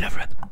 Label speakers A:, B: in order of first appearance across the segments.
A: Hello friend.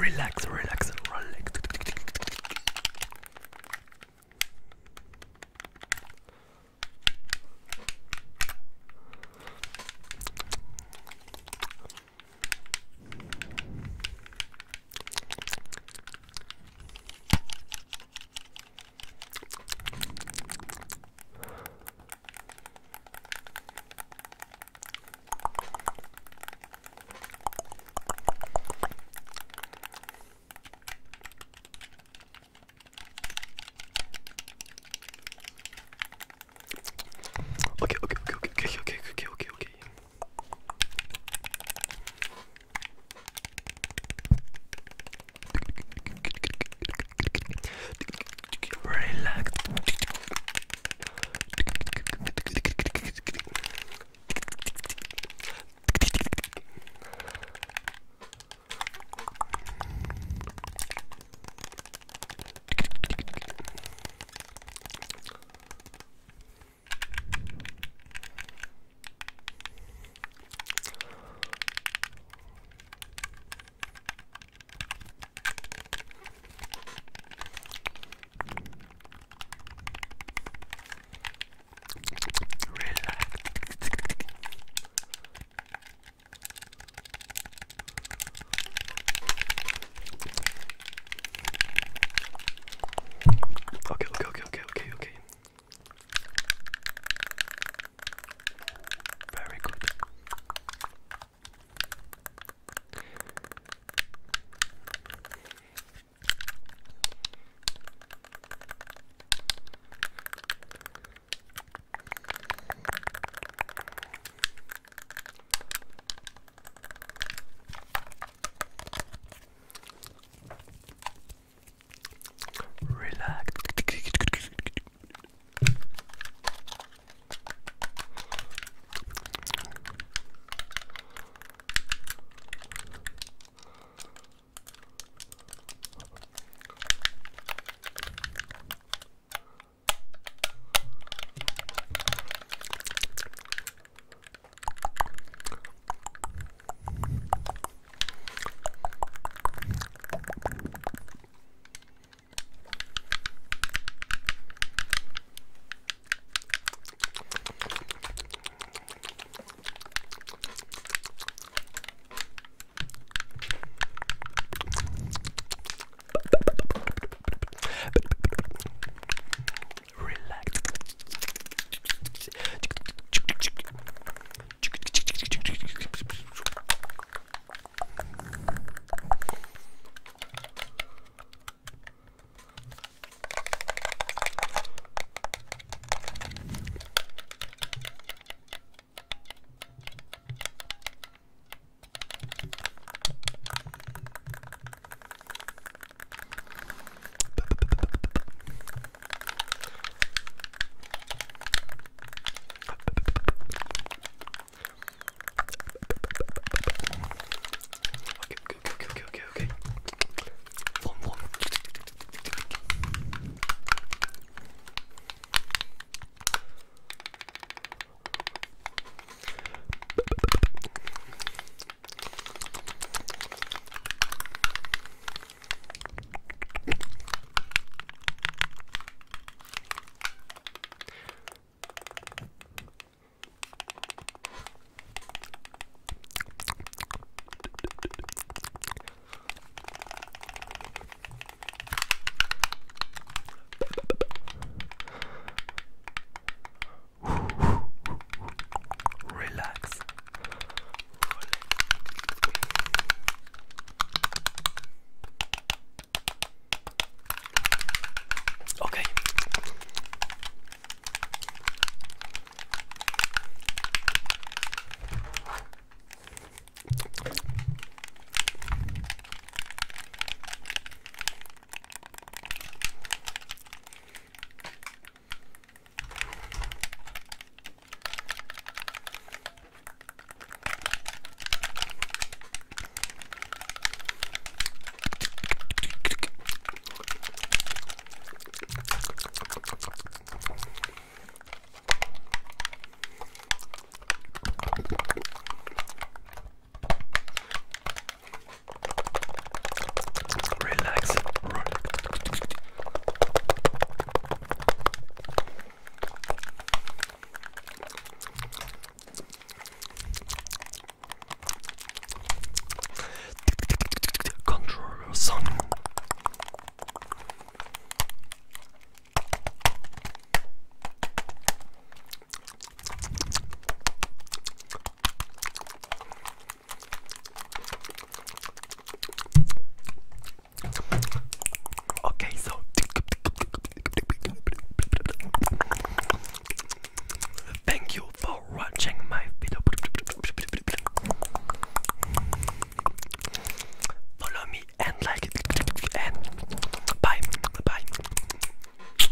A: Relax, relax.